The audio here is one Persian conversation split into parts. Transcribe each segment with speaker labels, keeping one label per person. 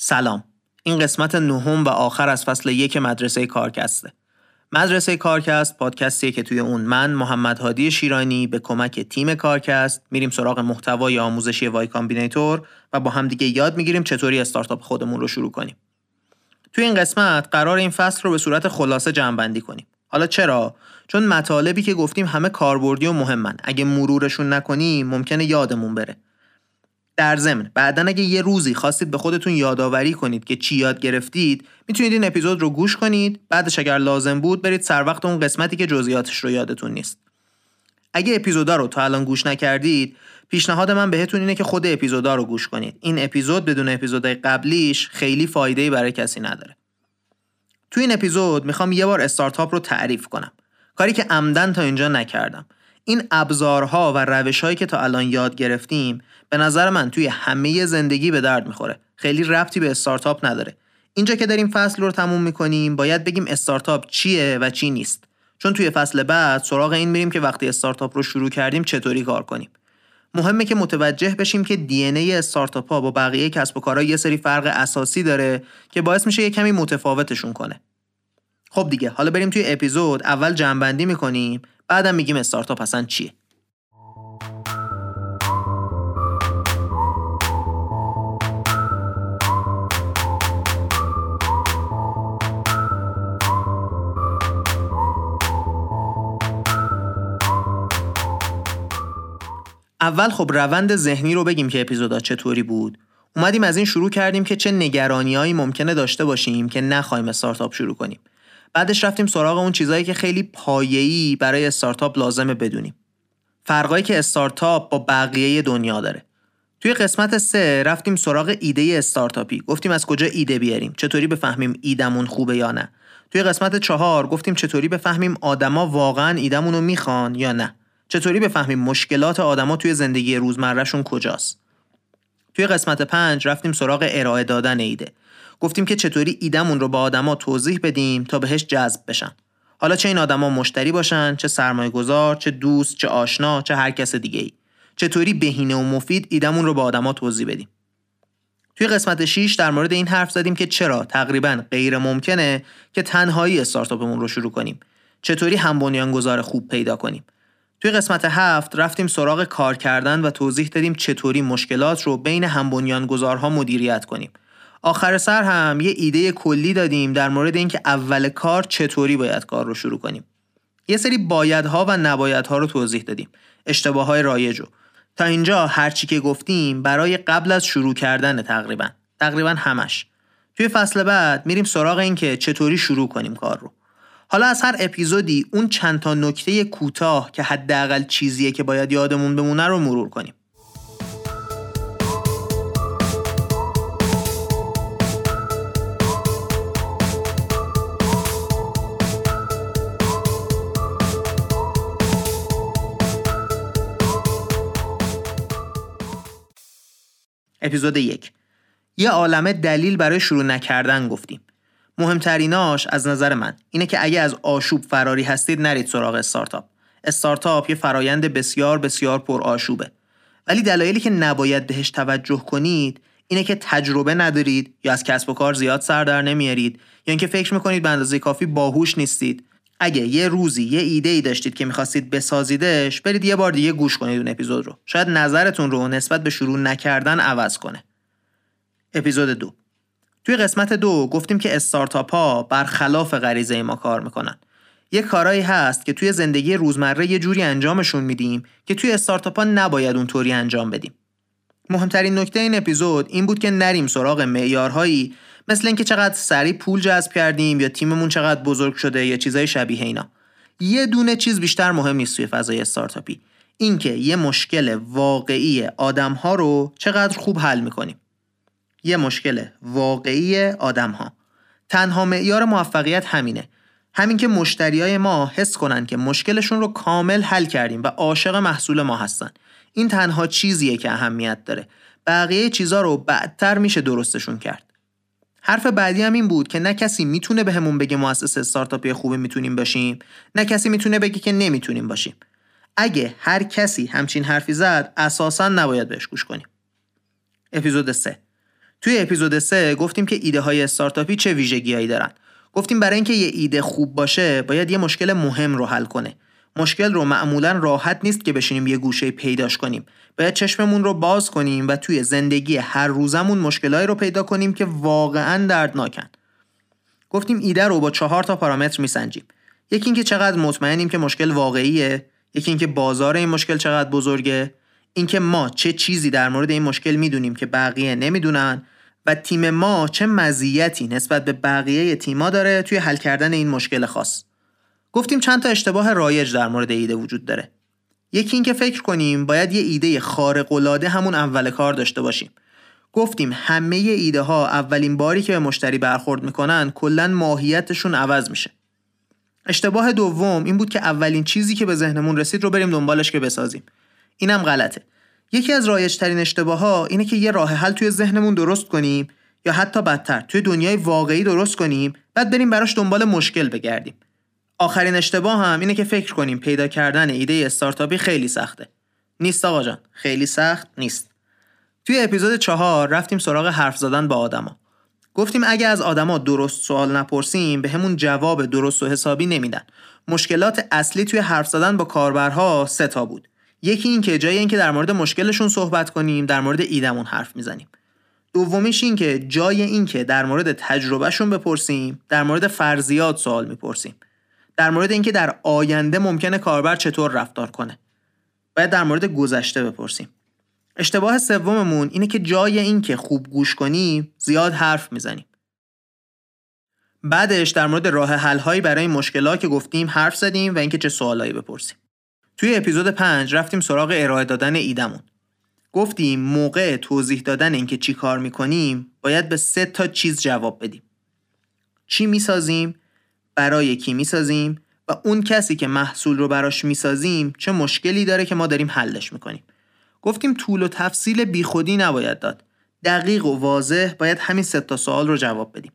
Speaker 1: سلام. این قسمت نهم و آخر از فصل یک مدرسه کارکسته. مدرسه کارکست پادکستیه که توی اون من محمد هادی شیرانی به کمک تیم کارکست میریم سراغ محتوای آموزشی Y Combinator و با هم دیگه یاد می‌گیریم چطوری استارتاپ خودمون رو شروع کنیم. توی این قسمت قراره این فصل رو به صورت خلاصه جمع کنیم. حالا چرا؟ چون مطالبی که گفتیم همه کاربردی و مهمن. اگه مرورشون نکنیم ممکنه یادمون بره. در ضمن بعدا اگه یه روزی خواستید به خودتون یادآوری کنید که چی یاد گرفتید می‌تونید این اپیزود رو گوش کنید. بعدش اگر لازم بود برید سر وقت اون قسمتی که جزئیاتش رو یادتون نیست. اگه اپیزودا رو تا الان گوش نکردید پیشنهاد من بهتون اینه که خود اپیزودا رو گوش کنید. این اپیزود بدون اپیزودهای قبلیش خیلی فایده برای کسی نداره. تو این اپیزود می‌خوام یه بار استارتاپ رو تعریف کنم. کاری که عمدن تا اینجا نکردم. این ابزارها و روشهایی که تا الان یاد گرفتیم به نظر من توی همه زندگی به درد می‌خوره. خیلی ربطی به استارتاپ نداره. اینجا که داریم فصل رو تموم می‌کنیم باید بگیم استارتاپ چیه و چی نیست. چون توی فصل بعد سراغ این میریم که وقتی استارتاپ رو شروع کردیم چطوری کار کنیم. مهمه که متوجه بشیم که دی ای استارتاپ ها با بقیه کسب و کارها یه سری فرق اساسی داره که باعث میشه یه کمی متفاوتشون کنه. خب دیگه حالا بریم توی اپیزود اول جنبندی می‌کنیم بعدم میگیم استارتاپ اصلا چیه. اول خب روند ذهنی رو بگیم که اپیزودا چطوری بود. اومدیم از این شروع کردیم که چه نگرانیهایی ممکنه داشته باشیم که نخوایم استارتاپ شروع کنیم. بعدش رفتیم سراغ اون چیزهایی که خیلی پایه‌ای برای استارتاپ لازمه بدونیم. فرقایی که استارتاپ با بقیه دنیا داره. توی قسمت سه رفتیم سراغ ایده استارتاپی. گفتیم از کجا ایده بیاریم؟ چطوری بفهمیم ایدمون خوبه یا نه؟ توی قسمت چهار گفتیم چطوری بفهمیم آدما واقعا ایدمون رو می‌خوان یا نه؟ چطوری بفهمیم مشکلات آدما توی زندگی روزمرهشون کجاست؟ توی قسمت پنج رفتیم سراغ ارائه دادن ایده. گفتیم که چطوری ایدمون رو با آدما توضیح بدیم تا بهش جذب بشن. حالا چه این آدما مشتری باشن چه سرمایه گذار چه دوست چه آشنا چه هر کس دیگه ای چطوری بهینه و مفید ایدمون رو با آدما توضیح بدیم. توی قسمت 6 در مورد این حرف زدیم که چرا تقریبا غیر ممکنه که تنهایی استارتاپمون رو شروع کنیم. چطوری هم بنیانگذار خوب پیدا کنیم. توی قسمت هفت رفتیم سراغ کار کردن و توضیح دادیم چطوری مشکلات رو بین هم بنیانگذارها مدیریت کنیم آخر سر هم یه ایده کلی دادیم در مورد اینکه اول کار چطوری باید کار رو شروع کنیم. یه سری بایدها و نبایدها رو توضیح دادیم. اشتباه های رایج تا اینجا هرچی که گفتیم برای قبل از شروع کردن تقریبا. تقریبا همش. توی فصل بعد میریم سراغ این که چطوری شروع کنیم کار رو. حالا از هر اپیزودی اون چند تا نکته کوتاه که حداقل چیزیه که باید یادمون بمونه رو مرور کنیم. اپیزود یک یه عالمه دلیل برای شروع نکردن گفتیم مهمتریناش از نظر من اینه که اگه از آشوب فراری هستید نرید سراغ استارتاپ. استارتاپ یه فرایند بسیار بسیار پر آشوبه. ولی دلایلی که نباید بهش توجه کنید اینه که تجربه ندارید یا از کسب و کار زیاد سر در نمیارید یا اینکه فکر می‌کنید به اندازه کافی باهوش نیستید. اگه یه روزی یه ایده ای داشتید که می‌خواستید بسازیدش برید یه بار دیگه گوش کنید اون اپیزود رو. شاید نظرتون رو نسبت به شروع نکردن عوض کنه. اپیزود دو. توی قسمت دو گفتیم که استارتاپ ها برخلاف غریزه ما کار می‌کنن. یه کارایی هست که توی زندگی روزمره یه جوری انجامشون میدیم که توی استارتاپ ها نباید اونطوری انجام بدیم. مهمترین نکته این اپیزود این بود که نریم سراغ معیارهایی مثل اینکه چقدر سریع پول جذب کردیم یا تیممون چقدر بزرگ شده یا چیزای شبیه اینا. یه دونه چیز بیشتر مهم نیست توی فضای استارتاپی اینکه یه مشکل واقعی آدم ها رو چقدر خوب حل می‌کنیم. یه مشکل واقعی آدم ها تنها معیار موفقیت همینه. همین که مشتریای ما حس کنن که مشکلشون رو کامل حل کردیم و عاشق محصول ما هستن. این تنها چیزیه که اهمیت داره. بقیه چیزا رو بعدتر میشه درستشون کرد. حرف بعدی هم این بود که نه کسی می‌تونه بهمون به بگه مؤسسه استارتاپی خوبی می‌تونیم باشیم نه کسی می‌تونه بگه که نمی‌تونیم باشیم. اگه هر کسی همچین حرفی زد اساسا نباید بهش گوش کنیم. اپیزود 3 توی اپیزود 3 گفتیم که ایده های استارتاپی چه ویژگیهایی دارن. گفتیم برای اینکه یه ایده خوب باشه باید یه مشکل مهم رو حل کنه. مشکل رو معمولا راحت نیست که بشینیم یه گوشه پیداش کنیم. باید چشممون رو باز کنیم و توی زندگی هر روزمون مشکلایی رو پیدا کنیم که واقعا دردناکن. گفتیم ایده رو با چهار تا پارامتر میسنجیم. یکی اینکه چقدر مطمئنیم که مشکل واقعیه، یکی اینکه بازار این مشکل چقدر بزرگه، اینکه ما چه چیزی در مورد این مشکل می‌دونیم که بقیه نمی‌دونن و تیم ما چه مزیتی نسبت به بقیه تیما داره توی حل کردن این مشکل خاص. گفتیم چند تا اشتباه رایج در مورد ایده وجود داره. یکی اینکه فکر کنیم باید یه ایده خارق العاده همون اول کار داشته باشیم. گفتیم همه ایده ها اولین باری که به مشتری برخورد می‌کنن کلا ماهیتشون عوض میشه. اشتباه دوم این بود که اولین چیزی که به ذهنمون رسید رو بریم دنبالش که بسازیم. اینم غلطه. یکی از رایجترین اشتباه ها اینه که یه راه حل توی ذهنمون درست کنیم یا حتی بدتر توی دنیای واقعی درست کنیم بعد بریم براش دنبال مشکل بگردیم. آخرین اشتباه هم اینه که فکر کنیم پیدا کردن ایده استارتاپی خیلی سخته. نیست آقا جان، خیلی سخت نیست. توی اپیزود چهار رفتیم سراغ حرف زدن با آدما. گفتیم اگه از آدما درست سوال نپرسیم به همون جواب درست و حسابی نمیدن. مشکلات اصلی توی حرف زدن با کاربرها سه تا بود. یکی این که جای اینکه در مورد مشکلشون صحبت کنیم در مورد ایدمون حرف می‌زنیم. دومیش این که جای اینکه در مورد تجربهشون بپرسیم در مورد فرضیات سوال می‌پرسیم. در مورد اینکه در آینده ممکنه کاربر چطور رفتار کنه. باید در مورد گذشته بپرسیم. اشتباه سوممون اینه که جای اینکه خوب گوش کنیم زیاد حرف می‌زنیم. بعدش در مورد راه حل هایی برای مشکلات که گفتیم حرف زدیم و اینکه چه سوالایی بپرسیم. توی اپیزود 5 رفتیم سراغ ارائه دادن ایدمون. گفتیم موقع توضیح دادن اینکه چی کار می‌کنیم باید به سه تا چیز جواب بدیم. چی می‌سازیم؟ برای کی می‌سازیم؟ و اون کسی که محصول رو براش می‌سازیم چه مشکلی داره که ما داریم حلش می‌کنیم. گفتیم طول و تفصیل بیخودی نباید داد. دقیق و واضح باید همین سه تا سوال رو جواب بدیم.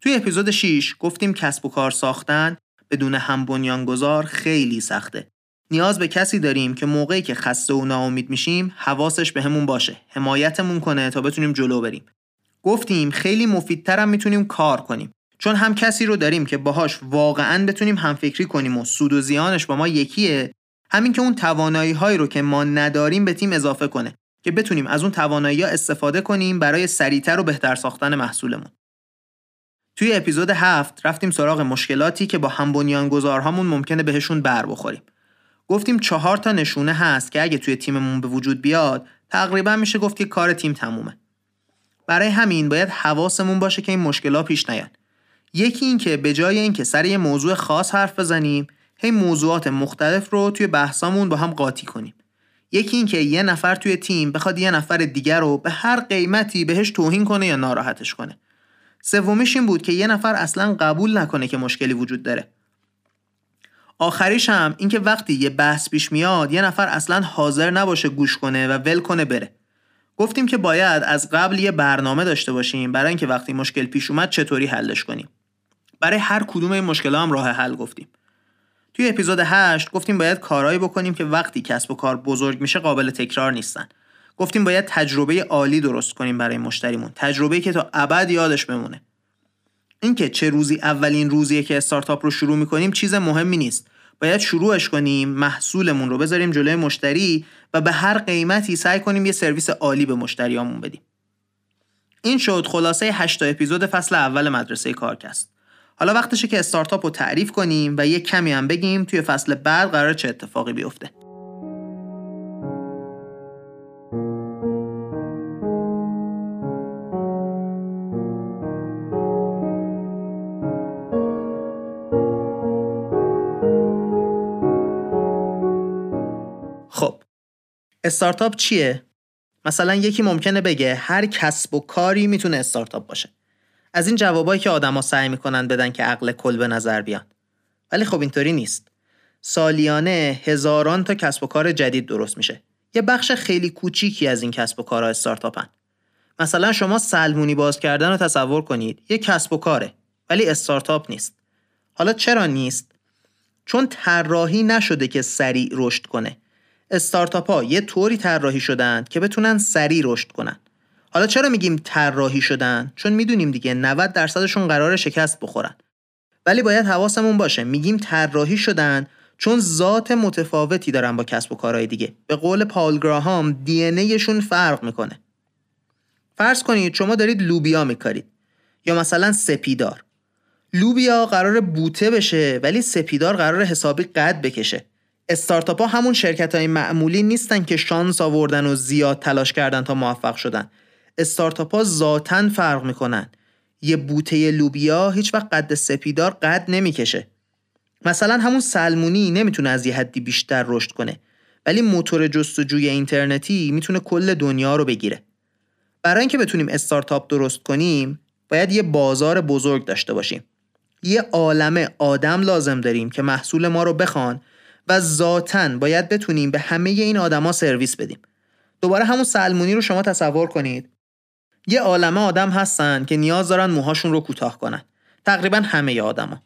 Speaker 1: توی اپیزود 6 گفتیم کسب و کار ساختن بدون هم بنیانگذار خیلی سخته. نیاز به کسی داریم که موقعی که خسته و ناامید میشیم حواسش به همون باشه حمایتمون کنه تا بتونیم جلو بریم. گفتیم خیلی مفیدترم می‌تونیم کار کنیم. چون هم کسی رو داریم که باهاش واقعا بتونیم همفکری کنیم و سود و زیانش با ما یکیه همین که اون توانایی هایی رو که ما نداریم به تیم اضافه کنه که بتونیم از اون توانایی ها استفاده کنیم برای سریعتر و بهتر ساختن محصولمون. توی اپیزود هفت رفتیم سراغ مشکلاتی که با هم بنیانگذارهامون ممکنه بهشون بر بخوریم. گفتیم چهار تا نشونه هست که اگه توی تیممون به وجود بیاد تقریبا میشه گفت که کار تیم تمومه. برای همین باید حواسمون باشه که این مشکلات پیش نیاد یکی این که به جای اینکه سر یه موضوع خاص حرف بزنیم هی موضوعات مختلف رو توی بحثامون با هم قاطی کنیم. یکی این که یه نفر توی تیم بخواد یه نفر دیگر رو به هر قیمتی بهش توهین کنه یا ناراحتش کنه. سومیش این بود که یه نفر اصلا قبول نکنه که مشکلی وجود داره. آخریش هم اینکه وقتی یه بحث پیش میاد یه نفر اصلا حاضر نباشه گوش کنه و ول کنه بره. گفتیم که باید از قبل یه برنامه داشته باشیم برای اینکه وقتی مشکل پیش اومد چطوری حلش کنیم. برای هر کدوم این مشکل هم راه حل گفتیم. توی اپیزود 8 گفتیم باید کارهایی بکنیم که وقتی کسب و کار بزرگ میشه قابل تکرار نیستن. گفتیم باید تجربه عالی درست کنیم برای مشتریمون. تجربه که تا ابد یادش بمونه. اینکه چه روزی اولین روزیه که استارتاپ رو شروع می‌کنیم چیز مهمی نیست. باید شروعش کنیم محصولمون رو بذاریم جلوی مشتری و به هر قیمتی سعی کنیم یه سرویس عالی به مشتریامون بدیم. این شد خلاصه 8 اپیزود فصل اول مدرسه کارکست. حالا وقتشه که استارتاپ رو تعریف کنیم و یه کمی هم بگیم توی فصل بعد قرار چه اتفاقی بیفته. استارتاپ چیه؟ مثلا یکی ممکنه بگه هر کسب و کاری می‌تونه استارتاپ باشه. از این جوابایی که آدما سعی می‌کنن بدن که عقل کل به نظر بیان. ولی خب اینطوری نیست. سالیانه هزاران تا کسب و کار جدید درست میشه. یه بخش خیلی کوچیکی از این کسب و کارها استارتاپن. مثلا شما سلمونی باز کردن رو تصور کنید. یه کسب و کاره ولی استارتاپ نیست. حالا چرا نیست؟ چون طراحی نشده که سریع رشد کنه. استارتاپ ها یه طوری طراحی شدن که بتونن سریع رشد کنن. حالا چرا میگیم طراحی شدن؟ چون می‌دونیم دیگه 90 درصدشون قرار شکست بخورن. ولی باید حواسمون باشه میگیم طراحی شدن چون ذات متفاوتی دارن با کسب و کارهای دیگه. به قول پاول گراهام دی شون فرق می‌کنه. فرض کنید شما دارید لوبیا میکارید یا مثلا سپیدار. لوبیا قرار بوته بشه ولی سپیدار قرار حسابی قد بکشه. استارتاپ ها همون شرکت های معمولی نیستن که شانس آوردن و زیاد تلاش کردن تا موفق شدن. استارتاپ ها ذاتا فرق می‌کنن. یه بوته لوبیا هیچ وقت قد سپیدار قد نمی‌کشه. مثلا همون سلمونی نمی‌تونه از یه حدی بیشتر رشد کنه ولی موتور جستجوی اینترنتی می‌تونه کل دنیا رو بگیره. برای اینکه بتونیم استارتاپ درست کنیم باید یه بازار بزرگ داشته باشیم. یه عالمه آدم لازم داریم که محصول ما رو بخوان و ذاتا باید بتونیم به همه این آدما سرویس بدیم. دوباره همون سلمونی رو شما تصور کنید. یه عالمه آدم هستن که نیاز دارن موهاشون رو کوتاه کنن. تقریبا همه آدما.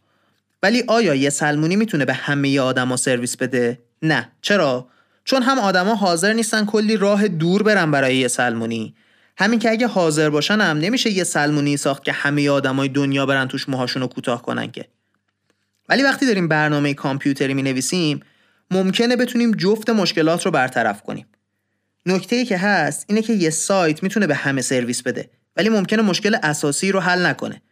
Speaker 1: ولی آیا یه سلمونی می‌تونه به همه آدما سرویس بده؟ نه. چرا؟ چون هم آدما حاضر نیستن کلی راه دور برن برای یه سلمونی. همین که اگه حاضر باشن هم نمیشه یه سلمونی ساخت که همه آدمای دنیا برن توش موهاشون رو کوتاه کنن که. ولی وقتی داریم برنامه کامپیوتری می نویسیم ممکنه بتونیم جفت مشکلات رو برطرف کنیم. نکته که هست اینه که یه سایت می‌تونه به همه سرویس بده ولی ممکنه مشکل اساسی رو حل نکنه.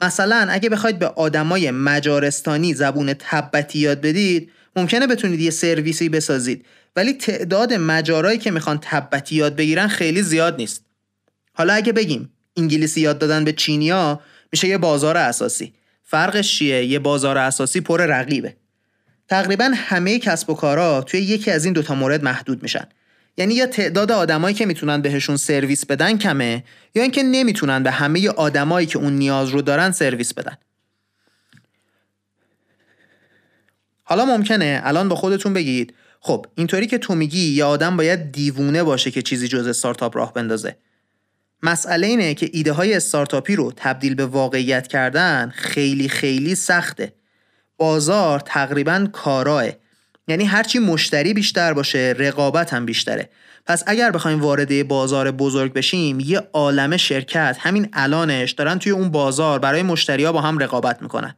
Speaker 1: مثلا اگه بخواید به آدمای مجارستانی زبون تبتی یاد بدید ممکنه بتونید یه سرویسی بسازید ولی تعداد مجارایی که می‌خوان تبتی یاد بگیرن خیلی زیاد نیست. حالا اگه بگیم انگلیسی یاد دادن به چینیا میشه یه بازار اساسی. فرقش چیه؟ یه بازار اساسی پر رقیبه. تقریبا همه کسب و کارا توی یکی از این دوتا مورد محدود میشن. یعنی یا تعداد آدمایی که می‌تونن بهشون سرویس بدن کمه یا اینکه نمی‌تونن به همه آدمایی که اون نیاز رو دارن سرویس بدن. حالا ممکنه الان با خودتون بگید خب اینطوری که تو میگی یه آدم باید دیوونه باشه که چیزی جز استارتاپ راه بندازه. مسئله اینه که ایده های استارتاپی رو تبدیل به واقعیت کردن خیلی خیلی سخته. بازار تقریبا کاراه یعنی هرچی مشتری بیشتر باشه رقابت هم بیشتره. پس اگر بخوایم وارد بازار بزرگ بشیم یه عالم شرکت همین الانش دارن توی اون بازار برای مشتری ها با هم رقابت می‌کنن.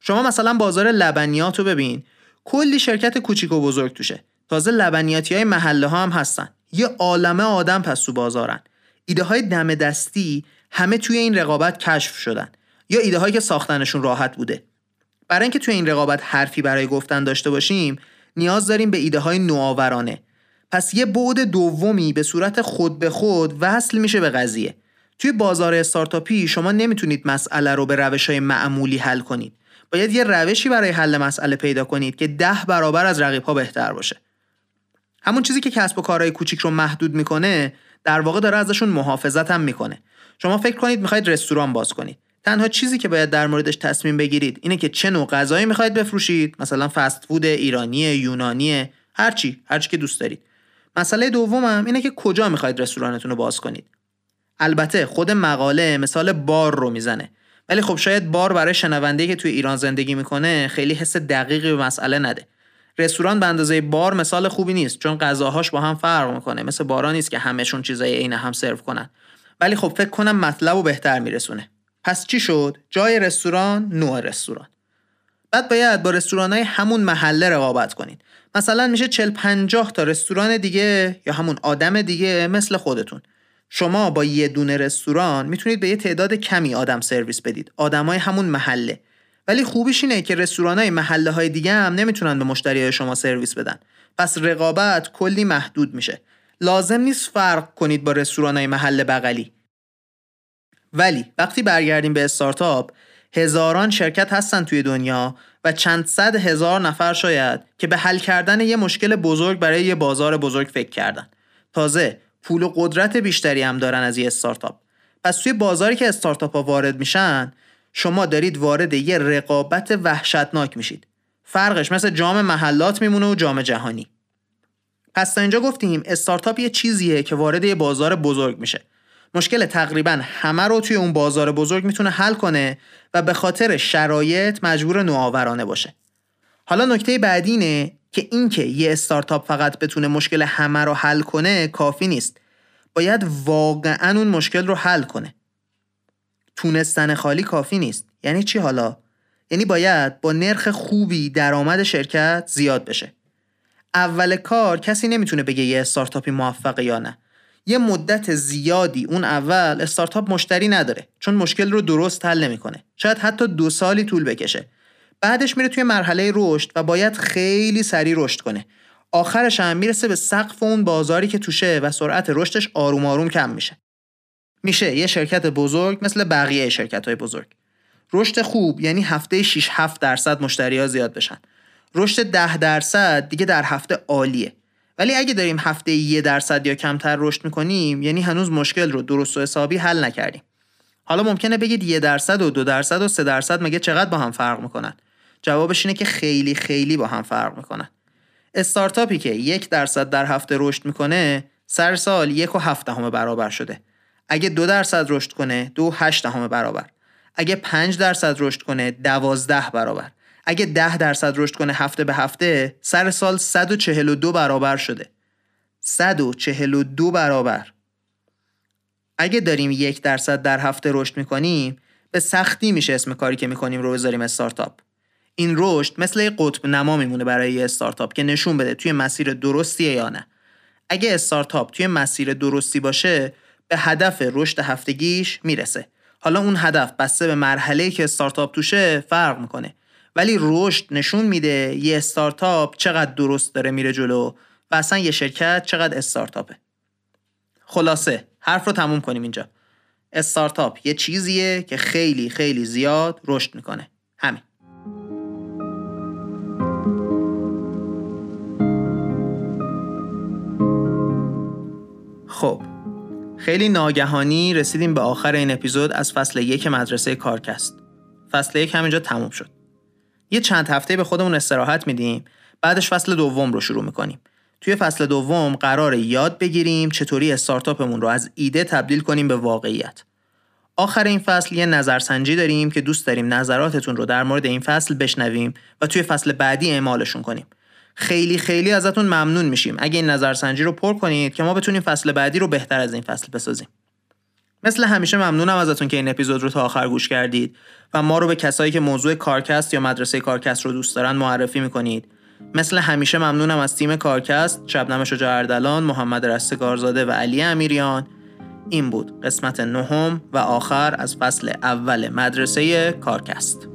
Speaker 1: شما مثلا بازار لبنیات رو ببین. کلی شرکت کوچیک و بزرگ توشه. تازه لبنیاتی های محله ها هم هستن. یه عالمه آدم پس تو بازارن. ایده های دم دستی همه توی این رقابت کشف شدن. یا ایده هایی که ساختنشون راحت بوده. برای اینکه توی این رقابت حرفی برای گفتن داشته باشیم نیاز داریم به ایده های نوآورانه. پس یه بعد دومی به صورت خود به خود وصل میشه به قضیه. توی بازار استارتاپی شما نمی‌تونید مسئله رو به روش های معمولی حل کنید. باید یه روشی برای حل مسئله پیدا کنید که ده برابر از رقیب ها بهتر باشه. همون چیزی که کسب و کارهای کوچیک رو محدود می‌کنه در واقع داره ازشون محافظت هم می‌کنه. شما فکر کنید می‌خواید رستوران باز کنید. تنها چیزی که باید در موردش تصمیم بگیرید اینه که چه نوع غذایی می‌خواید بفروشید. مثلا فست فود ایرانی یونانی هرچی هرچی که دوست دارید. مسئله دومم اینه که کجا می‌خواید رستورانتون رو باز کنید. البته خود مقاله مثال بار رو می‌زنه. ولی خب شاید بار برای شنونده که توی ایران زندگی می‌کنه خیلی حس دقیقی به مسئله نده. رستوران به اندازه بار مثال خوبی نیست چون غذاهاش با هم فرق می‌کنه. مثل بارا نیست که همهشون چیزای عین هم سرو کنن. ولی خب فکر کنم مطلب و بهتر میرسونه. پس چی شد؟ جای رستوران نوع رستوران. بعد باید با رستوران های همون محله رقابت کنید مثلا میشه 40 50 تا رستوران دیگه یا همون آدم دیگه مثل خودتون. شما با یه دونه رستوران می‌تونید به یه تعداد کمی آدم سرویس بدید. آدمای همون محله. ولی خوبیش اینه که رستوران های محله های دیگه هم نمی‌تونن به مشتری های شما سرویس بدن. پس رقابت کلی محدود میشه. لازم نیست فرق کنید با رستوران های محله بغلی. ولی وقتی برگردیم به استارتاپ هزاران شرکت هستن توی دنیا و چند صد هزار نفر شاید که به حل کردن یه مشکل بزرگ برای یه بازار بزرگ فکر کردن. تازه پول و قدرت بیشتری هم دارن از یه استارتاپ. پس توی بازاری که استارتاپ ها وارد میشن شما دارید وارد یه رقابت وحشتناک میشید. فرقش مثل جام محلات میمونه و جام جهانی. پس تا اینجا گفتیم استارتاپ یه چیزیه که وارد یه بازار بزرگ میشه. مشکل تقریبا همه رو توی اون بازار بزرگ می‌تونه حل کنه و به خاطر شرایط مجبور نوآورانه باشه. حالا نکته بعدی اینه که اینکه یه استارتاپ فقط بتونه مشکل همه رو حل کنه کافی نیست. باید واقعا اون مشکل رو حل کنه. تونستن خالی کافی نیست. یعنی چی حالا؟ یعنی باید با نرخ خوبی درآمد شرکت زیاد بشه. اول کار کسی نمی‌تونه بگه یه استارتاپی موفقه یا نه. یه مدت زیادی اون اول استارتاپ مشتری نداره چون مشکل رو درست حل نمی‌کنه. شاید حتی دو سالی طول بکشه. بعدش میره توی مرحله رشد و باید خیلی سریع رشد کنه. آخرش هم می‌رسه به سقف اون بازاری که توشه و سرعت رشدش آروم آروم کم میشه. میشه یه شرکت بزرگ مثل بقیه شرکت های بزرگ. رشد خوب یعنی هفته 6 7 درصد مشتری ها زیاد بشن. رشد 10 درصد دیگه در هفته عالیه. ولی اگه داریم هفته یه درصد یا کمتر رشد می‌کنیم یعنی هنوز مشکل رو درست و حسابی حل نکردیم. حالا ممکنه بگید یه درصد و دو درصد و سه درصد مگه چقدر با هم فرق می‌کنن؟ جوابش اینه که خیلی خیلی با هم فرق می‌کنن. استارتاپی که یک درصد در هفته رشد می‌کنه سر سال یک و هفت دهم برابر شده. اگه دو درصد رشد کنه دو هشت دهم برابر. اگه پنج درصد رشد کنه دوازده برابر. اگه ده درصد رشد کنه هفته به هفته سر سال 142 برابر شده. 142 برابر. اگه داریم یک درصد در هفته رشد می‌کنیم به سختی میشه اسم کاری که می‌کنیم رو بذاریم استارتاپ. این رشد مثل قطب نما میمونه برای یه استارتاپ که نشون بده توی مسیر درستیه یا نه. اگه استارتاپ توی مسیر درستی باشه به هدف رشد هفتگیش می‌رسه. حالا اون هدف بسته به مرحله که استارتاپ توشه فرق می‌کنه. ولی رشد نشون میده یه استارتاپ چقدر درست داره میره جلو و اصلا یه شرکت چقدر استارتاپه. خلاصه حرف رو تموم کنیم اینجا. استارتاپ یه چیزیه که خیلی خیلی زیاد رشد می‌کنه. همین. خب خیلی ناگهانی رسیدیم به آخر این اپیزود از فصل یک مدرسه کارکست. فصل یک همینجا تموم شد. یه چند هفته به خودمون استراحت میدیم بعدش فصل دوم رو شروع می‌کنیم. توی فصل دوم قرار یاد بگیریم چطوری استارتاپمون رو از ایده تبدیل کنیم به واقعیت. آخر این فصل یه نظرسنجی داریم که دوست داریم نظراتتون رو در مورد این فصل بشنویم و توی فصل بعدی اعمالشون کنیم. خیلی خیلی ازتون ممنون میشیم. اگه این نظرسنجی رو پر کنید که ما بتونیم فصل بعدی رو بهتر از این فصل بسازیم. مثل همیشه ممنونم ازتون که این اپیزود رو تا آخر گوش کردید و ما رو به کسایی که موضوع کارکست یا مدرسه کارکست رو دوست دارن معرفی می‌کنید. مثل همیشه ممنونم از تیم کارکست شبنم شجاع اردلان محمد رستگارزاده و علی امیریان. این بود قسمت نهم و آخر از فصل اول مدرسه کارکست.